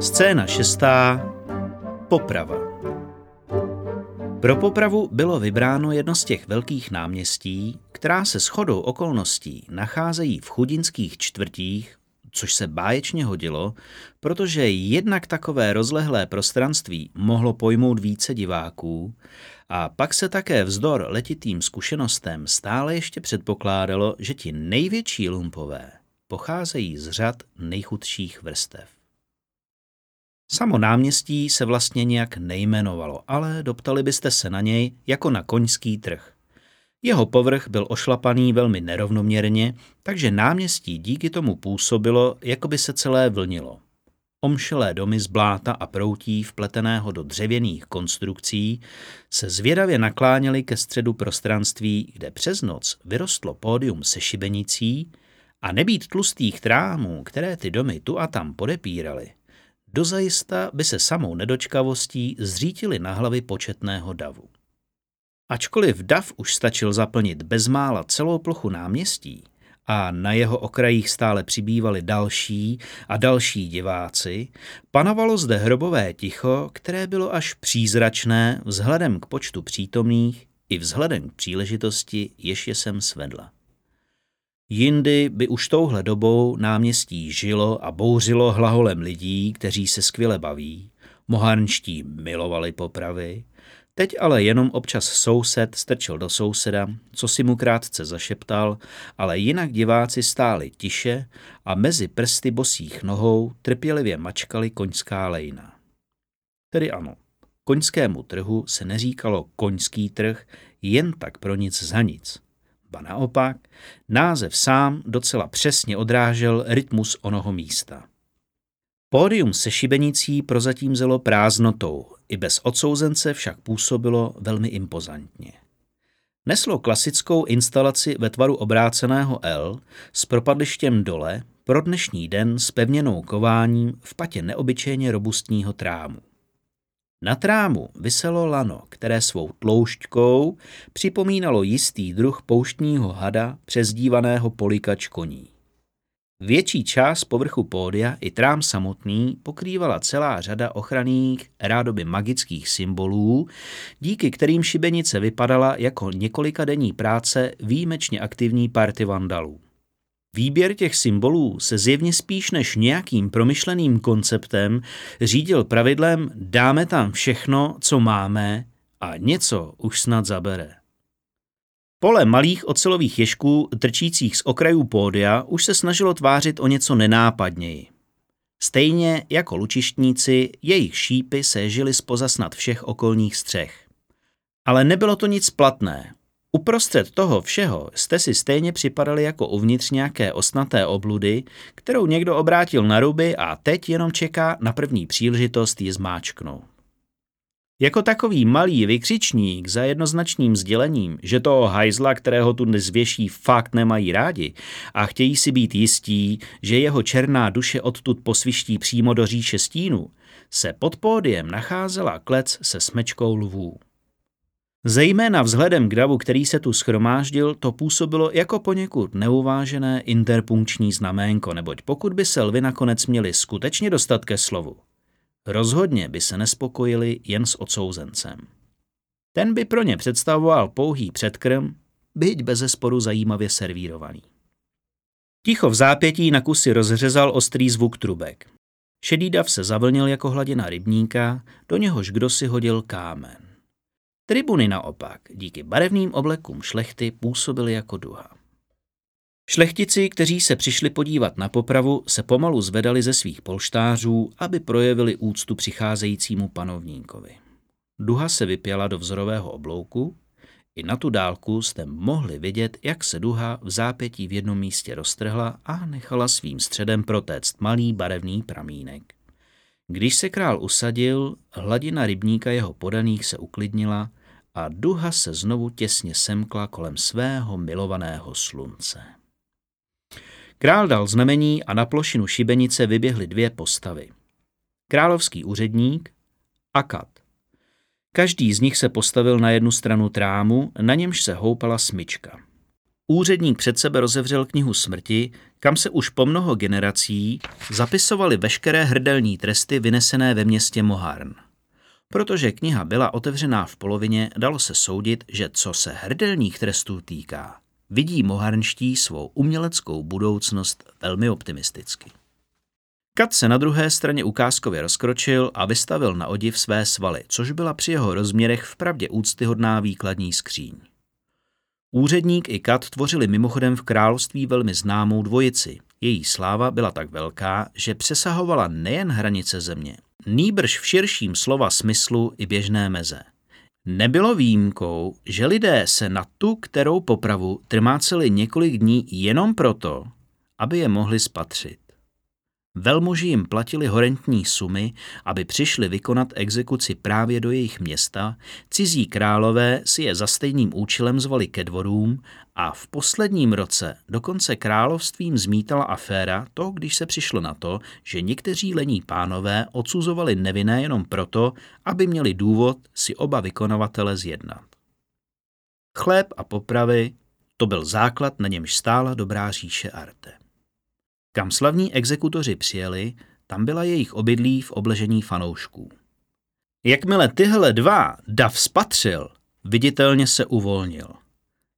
Scéna šestá. Poprava. Pro popravu bylo vybráno jedno z těch velkých náměstí, která se shodou okolností nacházejí v chudinských čtvrtích, což se báječně hodilo, protože jednak takové rozlehlé prostranství mohlo pojmout více diváků a pak se také vzdor letitým zkušenostem stále ještě předpokládalo, že ti největší lumpové pocházejí z řad nejchudších vrstev. Samo náměstí se vlastně nějak nejmenovalo, ale doptali byste se na něj jako na koňský trh. Jeho povrch byl ošlapaný velmi nerovnoměrně, takže náměstí díky tomu působilo, jako by se celé vlnilo. Omšelé domy z bláta a proutí vpleteného do dřevěných konstrukcí se zvědavě nakláněly ke středu prostranství, kde přes noc vyrostlo pódium se šibenicí a nebýt tlustých trámů, které ty domy tu a tam podepíraly, dozajista by se samou nedočkavostí zřítili na hlavy početného davu. Ačkoliv dav už stačil zaplnit bezmála celou plochu náměstí a na jeho okrajích stále přibývali další a další diváci, panovalo zde hrobové ticho, které bylo až přízračné vzhledem k počtu přítomných i vzhledem k příležitosti, jež je sem svedla. Jindy by už touhle dobou náměstí žilo a bouřilo hlaholem lidí, kteří se skvěle baví, moharnští milovali popravy, teď ale jenom občas soused strčil do souseda, co si mu krátce zašeptal, ale jinak diváci stáli tiše a mezi prsty bosých nohou trpělivě mačkali koňská lejna. Tedy ano, koňskému trhu se neříkalo koňský trh jen tak pro nic za nic – Ba naopak, název sám docela přesně odrážel rytmus onoho místa. Pódium se šibenicí prozatím zelo prázdnotou, i bez odsouzence však působilo velmi impozantně. Neslo klasickou instalaci ve tvaru obráceného L s propadlištěm dole pro dnešní den s pevněnou kováním v patě neobyčejně robustního trámu. Na trámu vyselo lano, které svou tloušťkou připomínalo jistý druh pouštního hada přezdívaného polikač koní. Větší část povrchu pódia i trám samotný pokrývala celá řada ochranných, rádoby magických symbolů, díky kterým šibenice vypadala jako několika denní práce výjimečně aktivní party vandalů. Výběr těch symbolů se zjevně spíš než nějakým promyšleným konceptem řídil pravidlem dáme tam všechno, co máme a něco už snad zabere. Pole malých ocelových ješků trčících z okrajů pódia už se snažilo tvářit o něco nenápadněji. Stejně jako lučištníci, jejich šípy séžily spoza snad všech okolních střech. Ale nebylo to nic platné, Uprostřed toho všeho jste si stejně připadali jako uvnitř nějaké osnaté obludy, kterou někdo obrátil na ruby a teď jenom čeká na první příležitost ji zmáčknout. Jako takový malý vykřičník za jednoznačným sdělením, že toho hajzla, kterého tu dnes věší, fakt nemají rádi a chtějí si být jistí, že jeho černá duše odtud posviští přímo do říše stínu, se pod pódiem nacházela klec se smečkou lvů. Zejména vzhledem k davu, který se tu schromáždil, to působilo jako poněkud neuvážené interpunkční znaménko, neboť pokud by se lvy nakonec měli skutečně dostat ke slovu, rozhodně by se nespokojili jen s odsouzencem. Ten by pro ně představoval pouhý předkrm, byť bezesporu zajímavě servírovaný. Ticho v zápětí na kusy rozřezal ostrý zvuk trubek. Šedý dav se zavlnil jako hladina rybníka, do něhož kdo si hodil kámen. Tribuny naopak díky barevným oblekům šlechty působily jako duha. Šlechtici, kteří se přišli podívat na popravu, se pomalu zvedali ze svých polštářů, aby projevili úctu přicházejícímu panovníkovi. Duha se vypěla do vzorového oblouku, i na tu dálku jste mohli vidět, jak se duha v zápětí v jednom místě roztrhla a nechala svým středem protéct malý barevný pramínek. Když se král usadil, hladina rybníka jeho podaných se uklidnila a duha se znovu těsně semkla kolem svého milovaného slunce. Král dal znamení a na plošinu šibenice vyběhly dvě postavy. Královský úředník a kat. Každý z nich se postavil na jednu stranu trámu, na němž se houpala smyčka. Úředník před sebe rozevřel knihu smrti, kam se už po mnoho generací zapisovaly veškeré hrdelní tresty vynesené ve městě Moharn. Protože kniha byla otevřená v polovině, dalo se soudit, že co se hrdelních trestů týká, vidí moharnští svou uměleckou budoucnost velmi optimisticky. Kat se na druhé straně ukázkově rozkročil a vystavil na odiv své svaly, což byla při jeho rozměrech vpravdě úctyhodná výkladní skříň. Úředník i Kat tvořili mimochodem v království velmi známou dvojici. Její sláva byla tak velká, že přesahovala nejen hranice země, nýbrž v širším slova smyslu i běžné meze. Nebylo výjimkou, že lidé se na tu, kterou popravu trmáceli několik dní jenom proto, aby je mohli spatřit. Velmoži jim platili horentní sumy, aby přišli vykonat exekuci právě do jejich města, cizí králové si je za stejným účelem zvali ke dvorům a v posledním roce dokonce královstvím zmítala aféra to, když se přišlo na to, že někteří lení pánové odsuzovali nevinné jenom proto, aby měli důvod si oba vykonavatele zjednat. Chléb a popravy, to byl základ, na němž stála dobrá říše Arte. Kam slavní exekutoři přijeli, tam byla jejich obydlí v obležení fanoušků. Jakmile tyhle dva Dav spatřil, viditelně se uvolnil.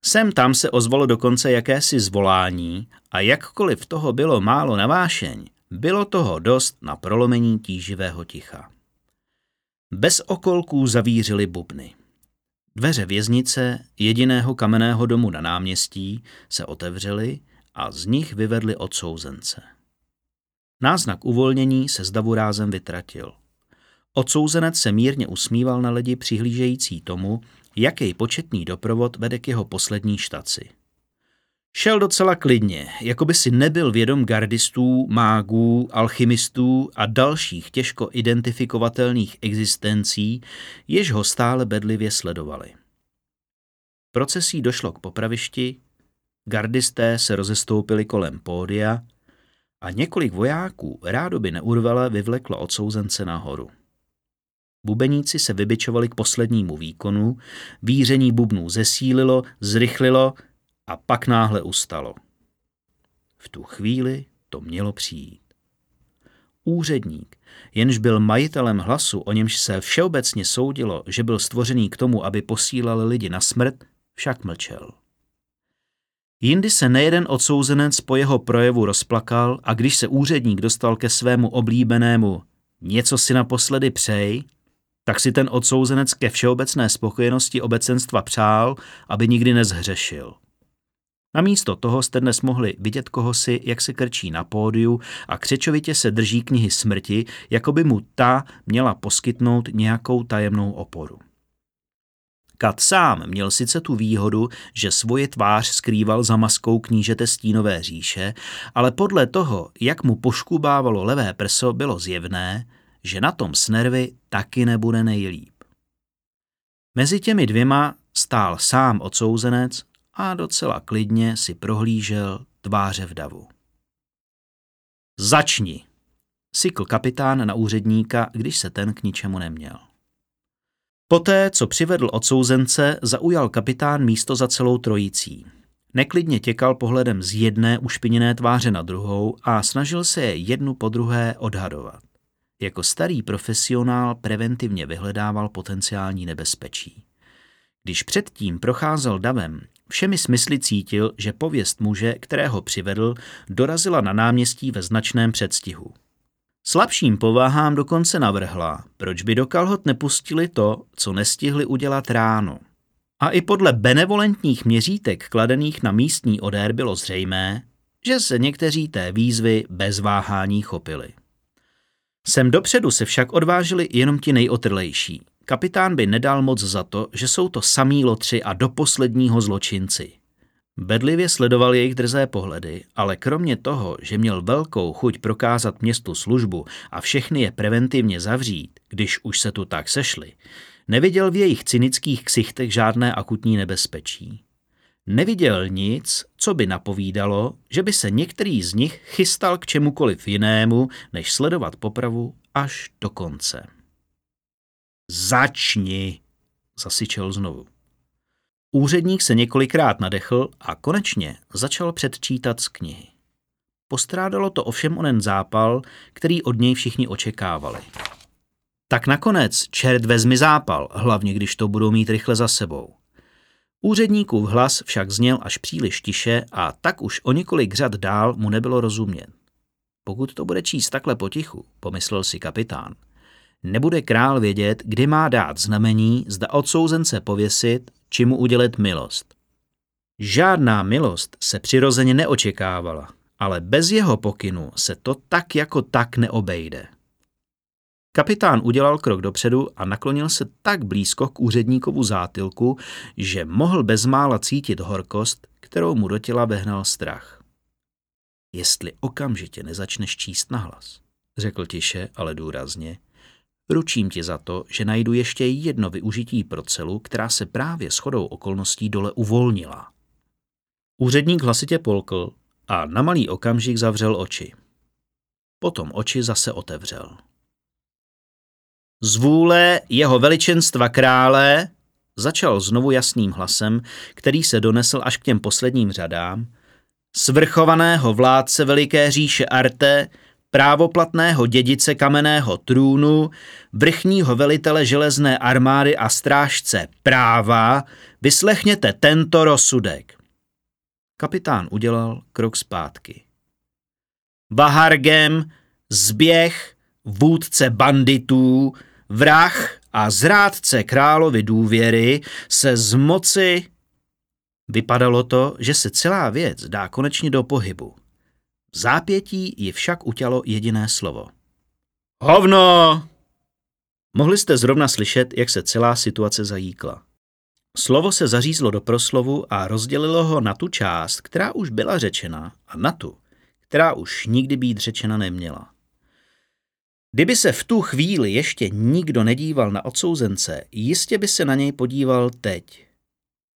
Sem tam se ozvalo dokonce jakési zvolání a jakkoliv toho bylo málo na vášeň, bylo toho dost na prolomení tíživého ticha. Bez okolků zavířily bubny. Dveře věznice, jediného kamenného domu na náměstí, se otevřely a z nich vyvedli odsouzence. Náznak uvolnění se z davu rázem vytratil. Odsouzenec se mírně usmíval na lidi přihlížející tomu, jaký početný doprovod vede k jeho poslední štaci. Šel docela klidně, jako by si nebyl vědom gardistů, mágů, alchymistů a dalších těžko identifikovatelných existencí, jež ho stále bedlivě sledovali. Procesí došlo k popravišti, Gardisté se rozestoupili kolem pódia a několik vojáků rádoby neurvele vyvleklo odsouzence nahoru. Bubeníci se vybičovali k poslednímu výkonu, víření bubnů zesílilo, zrychlilo a pak náhle ustalo. V tu chvíli to mělo přijít. Úředník, jenž byl majitelem hlasu, o němž se všeobecně soudilo, že byl stvořený k tomu, aby posílal lidi na smrt, však mlčel. Jindy se nejeden odsouzenec po jeho projevu rozplakal a když se úředník dostal ke svému oblíbenému něco si naposledy přej, tak si ten odsouzenec ke všeobecné spokojenosti obecenstva přál, aby nikdy nezhřešil. Namísto toho jste dnes mohli vidět kohosi, jak se krčí na pódiu a křečovitě se drží knihy smrti, jako by mu ta měla poskytnout nějakou tajemnou oporu. Kat sám měl sice tu výhodu, že svoje tvář skrýval za maskou knížete stínové říše, ale podle toho, jak mu poškubávalo levé prso, bylo zjevné, že na tom s nervy taky nebude nejlíp. Mezi těmi dvěma stál sám odsouzenec a docela klidně si prohlížel tváře v davu. Začni, sykl kapitán na úředníka, když se ten k ničemu neměl. Poté, co přivedl odsouzence, zaujal kapitán místo za celou trojicí. Neklidně těkal pohledem z jedné ušpiněné tváře na druhou a snažil se je jednu po druhé odhadovat. Jako starý profesionál preventivně vyhledával potenciální nebezpečí. Když předtím procházel davem, všemi smysly cítil, že pověst muže, kterého přivedl, dorazila na náměstí ve značném předstihu. Slabším povahám dokonce navrhla, proč by do kalhot nepustili to, co nestihli udělat ráno. A i podle benevolentních měřítek kladených na místní odér bylo zřejmé, že se někteří té výzvy bez váhání chopili. Sem dopředu se však odvážili jenom ti nejotrlejší. Kapitán by nedal moc za to, že jsou to samí lotři a do posledního zločinci. Bedlivě sledoval jejich drzé pohledy, ale kromě toho, že měl velkou chuť prokázat městu službu a všechny je preventivně zavřít, když už se tu tak sešli, neviděl v jejich cynických ksichtech žádné akutní nebezpečí. Neviděl nic, co by napovídalo, že by se některý z nich chystal k čemukoliv jinému, než sledovat popravu až do konce. Začni, zasyčel znovu. Úředník se několikrát nadechl a konečně začal předčítat z knihy. Postrádalo to ovšem onen zápal, který od něj všichni očekávali. Tak nakonec čert vezmi zápal, hlavně když to budou mít rychle za sebou. Úředníkův hlas však zněl až příliš tiše a tak už o několik řad dál mu nebylo rozumět. Pokud to bude číst takhle potichu, pomyslel si kapitán, nebude král vědět, kdy má dát znamení, zda odsouzence pověsit, či mu udělit milost. Žádná milost se přirozeně neočekávala, ale bez jeho pokynu se to tak jako tak neobejde. Kapitán udělal krok dopředu a naklonil se tak blízko k úředníkovu zátilku, že mohl bezmála cítit horkost, kterou mu do těla vehnal strach. Jestli okamžitě nezačneš číst nahlas, řekl tiše, ale důrazně, ručím ti za to, že najdu ještě jedno využití pro celu, která se právě shodou okolností dole uvolnila. Úředník hlasitě polkl a na malý okamžik zavřel oči. Potom oči zase otevřel. Z vůle jeho veličenstva krále, začal znovu jasným hlasem, který se donesl až k těm posledním řadám, svrchovaného vládce veliké říše Arte, právoplatného dědice kamenného trůnu, vrchního velitele železné armády a strážce práva, vyslechněte tento rozsudek. Kapitán udělal krok zpátky. Bahargem, zběh, vůdce banditů, vrah a zrádce královi důvěry se z moci... Vypadalo to, že se celá věc dá konečně do pohybu. V zápětí ji však utělo jediné slovo. Hovno! Mohli jste zrovna slyšet, jak se celá situace zajíkla. Slovo se zařízlo do proslovu a rozdělilo ho na tu část, která už byla řečena, a na tu, která už nikdy být řečena neměla. Kdyby se v tu chvíli ještě nikdo nedíval na odsouzence, jistě by se na něj podíval teď.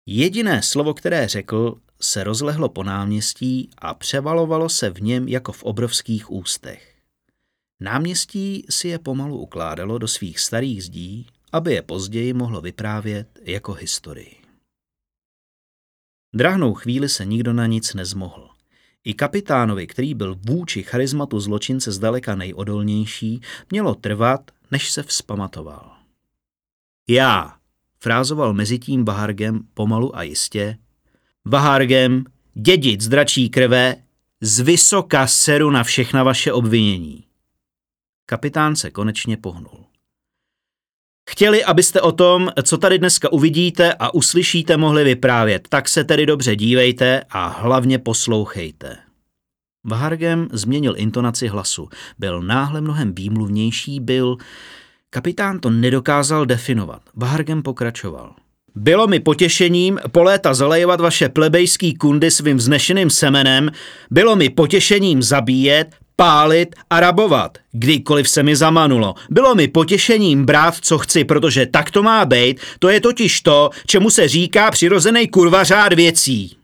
Jediné slovo, které řekl, se rozlehlo po náměstí a převalovalo se v něm jako v obrovských ústech. Náměstí si je pomalu ukládalo do svých starých zdí, aby je později mohlo vyprávět jako historii. Drahnou chvíli se nikdo na nic nezmohl. I kapitánovi, který byl vůči charizmatu zločince zdaleka nejodolnější, mělo trvat, než se vzpamatoval. Já, frázoval mezitím Bahargem pomalu a jistě, Bahargem, dědic dračí krve, z vysoka seru na všechna vaše obvinění. Kapitán se konečně pohnul. Chtěli, abyste o tom, co tady dneska uvidíte a uslyšíte, mohli vyprávět, tak se tedy dobře dívejte a hlavně poslouchejte. Vahargem změnil intonaci hlasu. Byl náhle mnohem výmluvnější, byl... Kapitán to nedokázal definovat. Vahargem pokračoval. Bylo mi potěšením po léta zalejovat vaše plebejský kundy svým vznešeným semenem, bylo mi potěšením zabíjet, pálit a rabovat, kdykoliv se mi zamanulo. Bylo mi potěšením brát, co chci, protože tak to má být, to je totiž to, čemu se říká přirozený kurva řád věcí.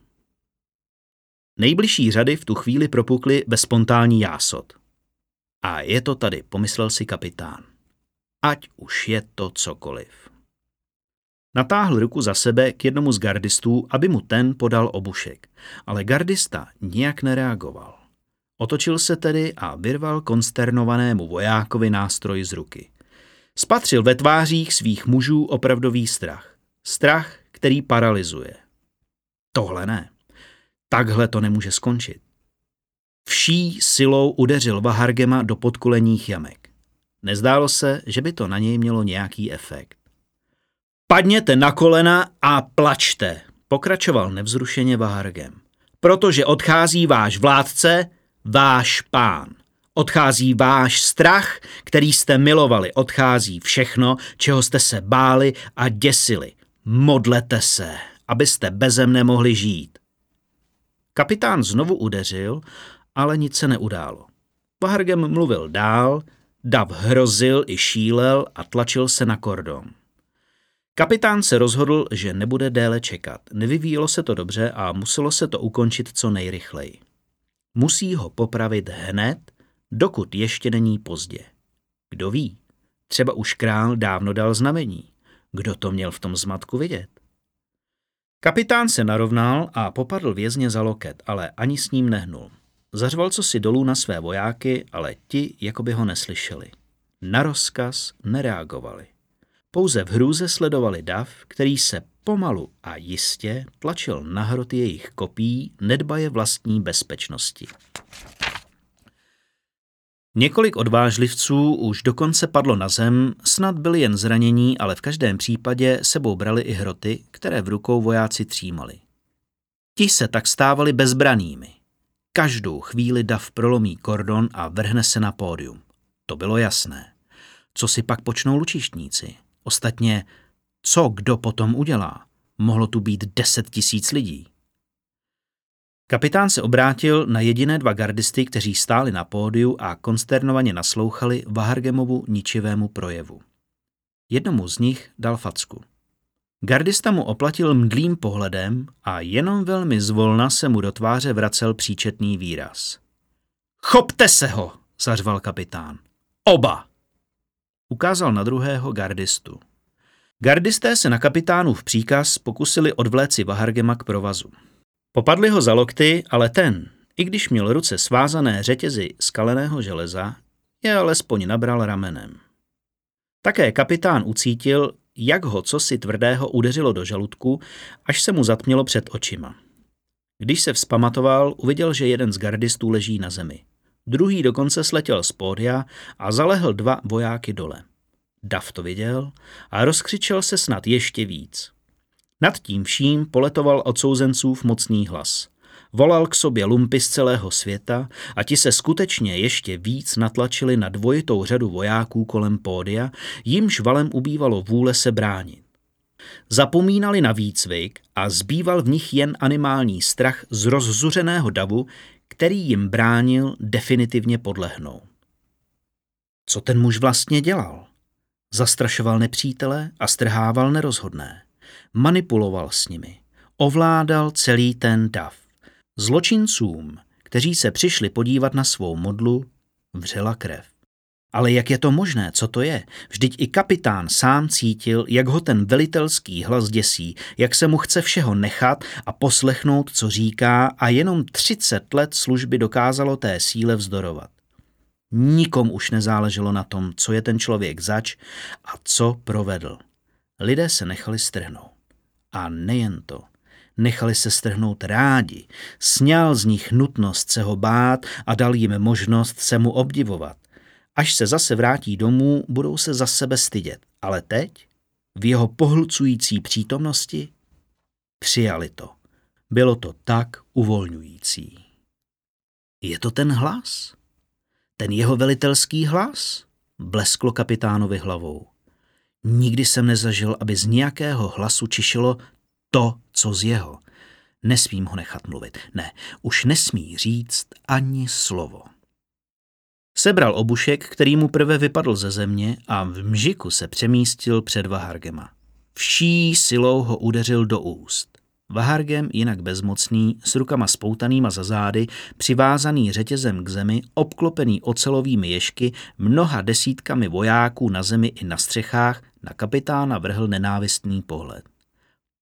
Nejbližší řady v tu chvíli propukly bez spontánní jásot. A je to tady, pomyslel si kapitán. Ať už je to cokoliv. Natáhl ruku za sebe k jednomu z gardistů, aby mu ten podal obušek, ale gardista nijak nereagoval. Otočil se tedy a vyrval konsternovanému vojákovi nástroj z ruky. Spatřil ve tvářích svých mužů opravdový strach. Strach, který paralizuje. Tohle ne. Takhle to nemůže skončit. Vší silou udeřil Vahargema do podkuleních jamek. Nezdálo se, že by to na něj mělo nějaký efekt. Padněte na kolena a plačte, pokračoval nevzrušeně Vahargem. Protože odchází váš vládce, váš pán. Odchází váš strach, který jste milovali. Odchází všechno, čeho jste se báli a děsili. Modlete se, abyste bezem nemohli žít. Kapitán znovu udeřil, ale nic se neudálo. Vahargem mluvil dál, Dav hrozil i šílel a tlačil se na kordon. Kapitán se rozhodl, že nebude déle čekat. Nevyvíjelo se to dobře a muselo se to ukončit co nejrychleji. Musí ho popravit hned, dokud ještě není pozdě. Kdo ví, třeba už král dávno dal znamení. Kdo to měl v tom zmatku vidět? Kapitán se narovnal a popadl vězně za loket, ale ani s ním nehnul. Zařval co si dolů na své vojáky, ale ti jako by ho neslyšeli. Na rozkaz nereagovali. Pouze v hrůze sledovali dav, který se pomalu a jistě tlačil na hrot jejich kopí, nedbaje vlastní bezpečnosti. Několik odvážlivců už dokonce padlo na zem, snad byli jen zranění, ale v každém případě sebou brali i hroty, které v rukou vojáci třímali. Ti se tak stávali bezbranými. Každou chvíli dav prolomí kordon a vrhne se na pódium. To bylo jasné. Co si pak počnou lučištníci? Ostatně, co kdo potom udělá? Mohlo tu být deset tisíc lidí. Kapitán se obrátil na jediné dva gardisty, kteří stáli na pódiu a konsternovaně naslouchali Vahargemovu ničivému projevu. Jednomu z nich dal facku. Gardista mu oplatil mdlým pohledem a jenom velmi zvolna se mu do tváře vracel příčetný výraz. Chopte se ho, zařval kapitán. Oba! Ukázal na druhého gardistu. Gardisté se na kapitánův příkaz pokusili odvléci Vahargema k provazu. Popadli ho za lokty, ale ten, i když měl ruce svázané řetězy skaleného železa, je alespoň nabral ramenem. Také kapitán ucítil, jak ho cosi tvrdého udeřilo do žaludku, až se mu zatmělo před očima. Když se vzpamatoval, uviděl, že jeden z gardistů leží na zemi. Druhý dokonce sletěl z pódia a zalehl dva vojáky dole. Dav to viděl a rozkřičel se snad ještě víc. Nad tím vším poletoval odsouzencův mocný hlas. Volal k sobě lumpy z celého světa a ti se skutečně ještě víc natlačili na dvojitou řadu vojáků kolem pódia, jimž valem ubývalo vůle se bránit. Zapomínali na výcvik a zbýval v nich jen animální strach z rozzuřeného davu, který jim bránil definitivně podlehnout. Co ten muž vlastně dělal? Zastrašoval nepřítele a strhával nerozhodné. Manipuloval s nimi. Ovládal celý ten dav. Zločincům, kteří se přišli podívat na svou modlu, vřela krev. Ale jak je to možné, co to je? Vždyť i kapitán sám cítil, jak ho ten velitelský hlas děsí, jak se mu chce všeho nechat a poslechnout, co říká a jenom 30 let služby dokázalo té síle vzdorovat. Nikom už nezáleželo na tom, co je ten člověk zač a co provedl. Lidé se nechali strhnout. A nejen to. Nechali se strhnout rádi. Sněl z nich nutnost se ho bát a dal jim možnost se mu obdivovat. Až se zase vrátí domů, budou se za sebe stydět. Ale teď, v jeho pohlcující přítomnosti, přijali to. Bylo to tak uvolňující. Je to ten hlas? Ten jeho velitelský hlas? Blesklo kapitánovi hlavou. Nikdy jsem nezažil, aby z nějakého hlasu čišilo to, co z jeho. Nesmím ho nechat mluvit. Ne, už nesmí říct ani slovo. Sebral obušek, který mu prve vypadl ze země a v mžiku se přemístil před Vahargema. Vší silou ho udeřil do úst. Vahargem, jinak bezmocný, s rukama spoutanýma za zády, přivázaný řetězem k zemi, obklopený ocelovými ješky, mnoha desítkami vojáků na zemi i na střechách, na kapitána vrhl nenávistný pohled.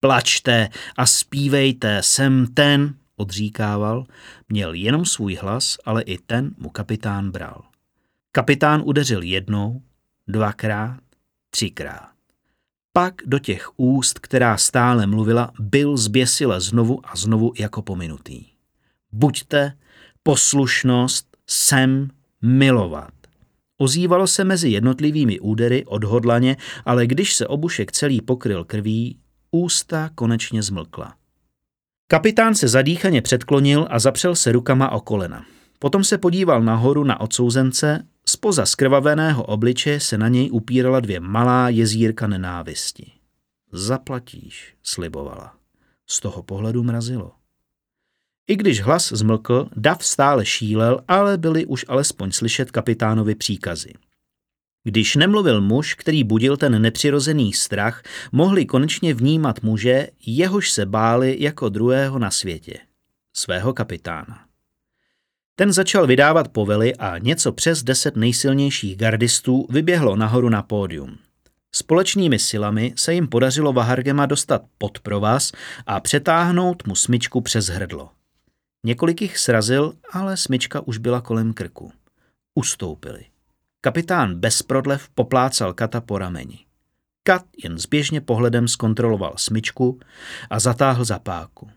Plačte a zpívejte, jsem ten, odříkával, měl jenom svůj hlas, ale i ten mu kapitán bral. Kapitán udeřil jednou, dvakrát, třikrát. Pak do těch úst, která stále mluvila, byl zběsile znovu a znovu jako pominutý. Buďte, poslušnost, sem, milovat. Ozývalo se mezi jednotlivými údery odhodlaně, ale když se obušek celý pokryl krví, ústa konečně zmlkla. Kapitán se zadýchaně předklonil a zapřel se rukama o kolena. Potom se podíval nahoru na odsouzence, spoza skrvaveného obliče se na něj upírala dvě malá jezírka nenávisti. Zaplatíš, slibovala. Z toho pohledu mrazilo. I když hlas zmlkl, dav stále šílel, ale byly už alespoň slyšet kapitánovi příkazy. Když nemluvil muž, který budil ten nepřirozený strach, mohli konečně vnímat muže, jehož se báli jako druhého na světě. Svého kapitána. Ten začal vydávat povely a něco přes deset nejsilnějších gardistů vyběhlo nahoru na pódium. Společnými silami se jim podařilo Vahargema dostat pod provaz a přetáhnout mu smyčku přes hrdlo. Několik jich srazil, ale smyčka už byla kolem krku. Ustoupili. Kapitán bez prodlev poplácal Kata po rameni. Kat jen zběžně pohledem zkontroloval smyčku a zatáhl za páku.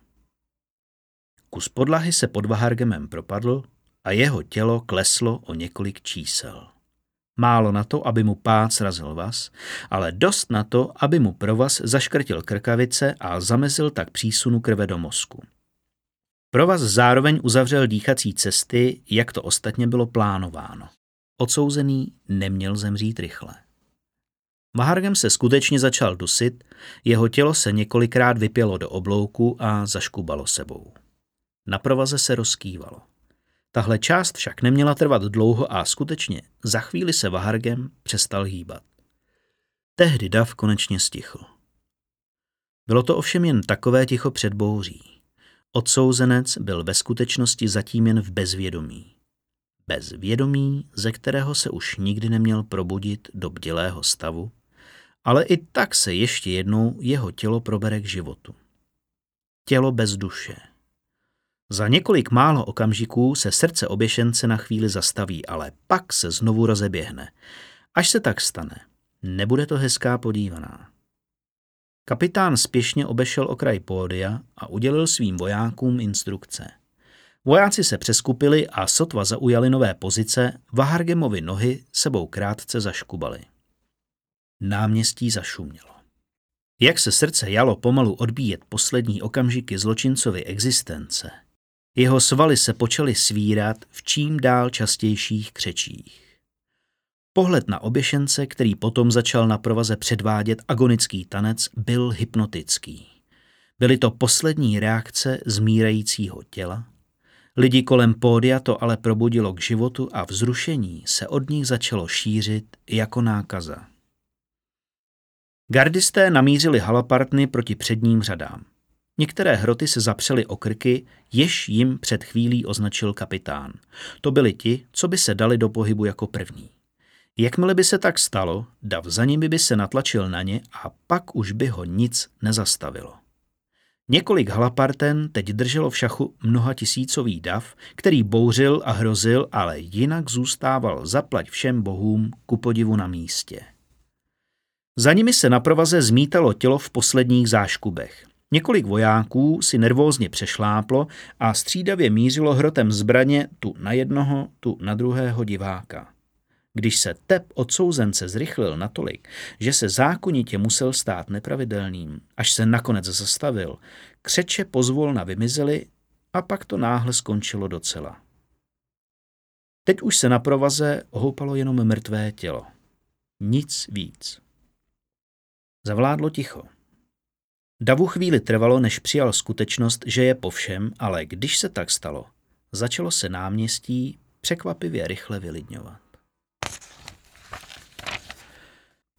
Kus podlahy se pod Vahargemem propadl a jeho tělo kleslo o několik čísel. Málo na to, aby mu pád srazil vás, ale dost na to, aby mu provaz zaškrtil krkavice a zamezil tak přísunu krve do mozku. Provaz zároveň uzavřel dýchací cesty, jak to ostatně bylo plánováno. Odsouzený neměl zemřít rychle. Mahargem se skutečně začal dusit, jeho tělo se několikrát vypělo do oblouku a zaškubalo sebou. Na provaze se rozkývalo. Tahle část však neměla trvat dlouho a skutečně za chvíli se Vahargem přestal hýbat. Tehdy dav konečně stichl. Bylo to ovšem jen takové ticho před bouří. Odsouzenec byl ve skutečnosti zatím jen v bezvědomí. Bezvědomí, ze kterého se už nikdy neměl probudit do bdělého stavu, ale i tak se ještě jednou jeho tělo probere k životu. Tělo bez duše. Za několik málo okamžiků se srdce oběšence na chvíli zastaví, ale pak se znovu rozeběhne. Až se tak stane, nebude to hezká podívaná. Kapitán spěšně obešel okraj pódia a udělil svým vojákům instrukce. Vojáci se přeskupili a sotva zaujali nové pozice, Vahargemovi nohy sebou krátce zaškubaly. Náměstí zašumělo. Jak se srdce jalo pomalu odbíjet poslední okamžiky zločincovy existence, jeho svaly se počaly svírat v čím dál častějších křečích. Pohled na oběšence, který potom začal na provaze předvádět agonický tanec, byl hypnotický. Byly to poslední reakce zmírajícího těla. Lidi kolem pódia to ale probudilo k životu a vzrušení se od nich začalo šířit jako nákaza. Gardisté namířili halapartny proti předním řadám. Některé hroty se zapřely o krky, jež jim před chvílí označil kapitán. To byli ti, co by se dali do pohybu jako první. Jakmile by se tak stalo, dav za nimi by se natlačil na ně a pak už by ho nic nezastavilo. Několik halaparten teď drželo v šachu mnoha tisícový dav, který bouřil a hrozil, ale jinak zůstával zaplať všem bohům ku podivu na místě. Za nimi se na provaze zmítalo tělo v posledních záškubech. Několik vojáků si nervózně přešláplo a střídavě mířilo hrotem zbraně tu na jednoho, tu na druhého diváka. Když se tep odsouzence zrychlil natolik, že se zákonitě musel stát nepravidelným, až se nakonec zastavil, křeče pozvolna vymizely a pak to náhle skončilo docela. Teď už se na provaze houpalo jenom mrtvé tělo. Nic víc. Zavládlo ticho. Davu chvíli trvalo, než přijal skutečnost, že je po všem, ale když se tak stalo, začalo se náměstí překvapivě rychle vylidňovat.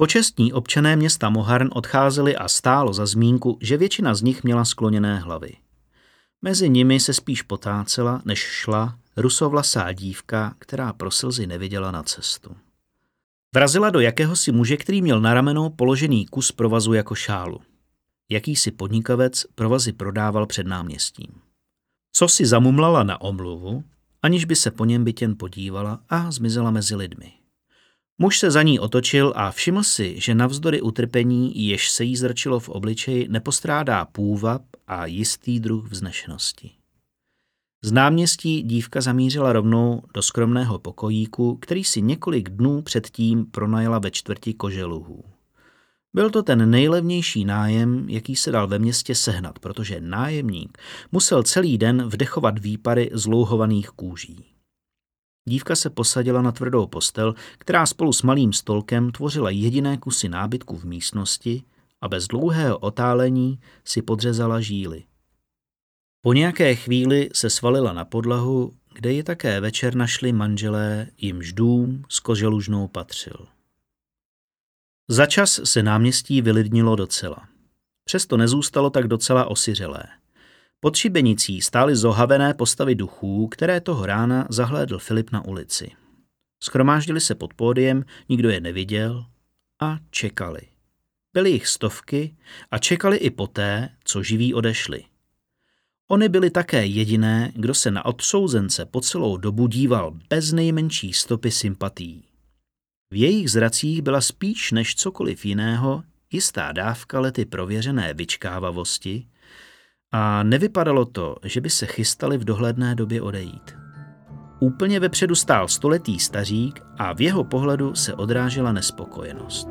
Počestní občané města Moharn odcházeli a stálo za zmínku, že většina z nich měla skloněné hlavy. Mezi nimi se spíš potácela, než šla rusovlasá dívka, která pro slzy neviděla na cestu. Vrazila do jakéhosi muže, který měl na rameno položený kus provazu jako šálu. Jakýsi podnikavec provazy prodával před náměstím. Co si zamumlala na omluvu, aniž by se po něm bytěn podívala a zmizela mezi lidmi. Muž se za ní otočil a všiml si, že navzdory utrpení, jež se jí zrčilo v obličeji, nepostrádá půvab a jistý druh vznešenosti. Z náměstí dívka zamířila rovnou do skromného pokojíku, který si několik dnů předtím pronajala ve čtvrti koželuhů. Byl to ten nejlevnější nájem, jaký se dal ve městě sehnat, protože nájemník musel celý den vdechovat výpary zlouhovaných kůží. Dívka se posadila na tvrdou postel, která spolu s malým stolkem tvořila jediné kusy nábytku v místnosti a bez dlouhého otálení si podřezala žíly. Po nějaké chvíli se svalila na podlahu, kde ji také večer našli manželé, jimž dům s koželužnou patřil. Začas se náměstí vylidnilo docela. Přesto nezůstalo tak docela osiřelé. Pod šibenicí stály zohavené postavy duchů, které toho rána zahlédl Filip na ulici. Schromáždili se pod pódiem, nikdo je neviděl, a čekali. Byly jich stovky a čekali i poté, co živí odešli. Oni byli také jediné, kdo se na odsouzence po celou dobu díval bez nejmenší stopy sympatí. V jejich zracích byla spíš než cokoliv jiného jistá dávka lety prověřené vyčkávavosti a nevypadalo to, že by se chystali v dohledné době odejít. Úplně vepředu stál stoletý stařík a v jeho pohledu se odrážela nespokojenost.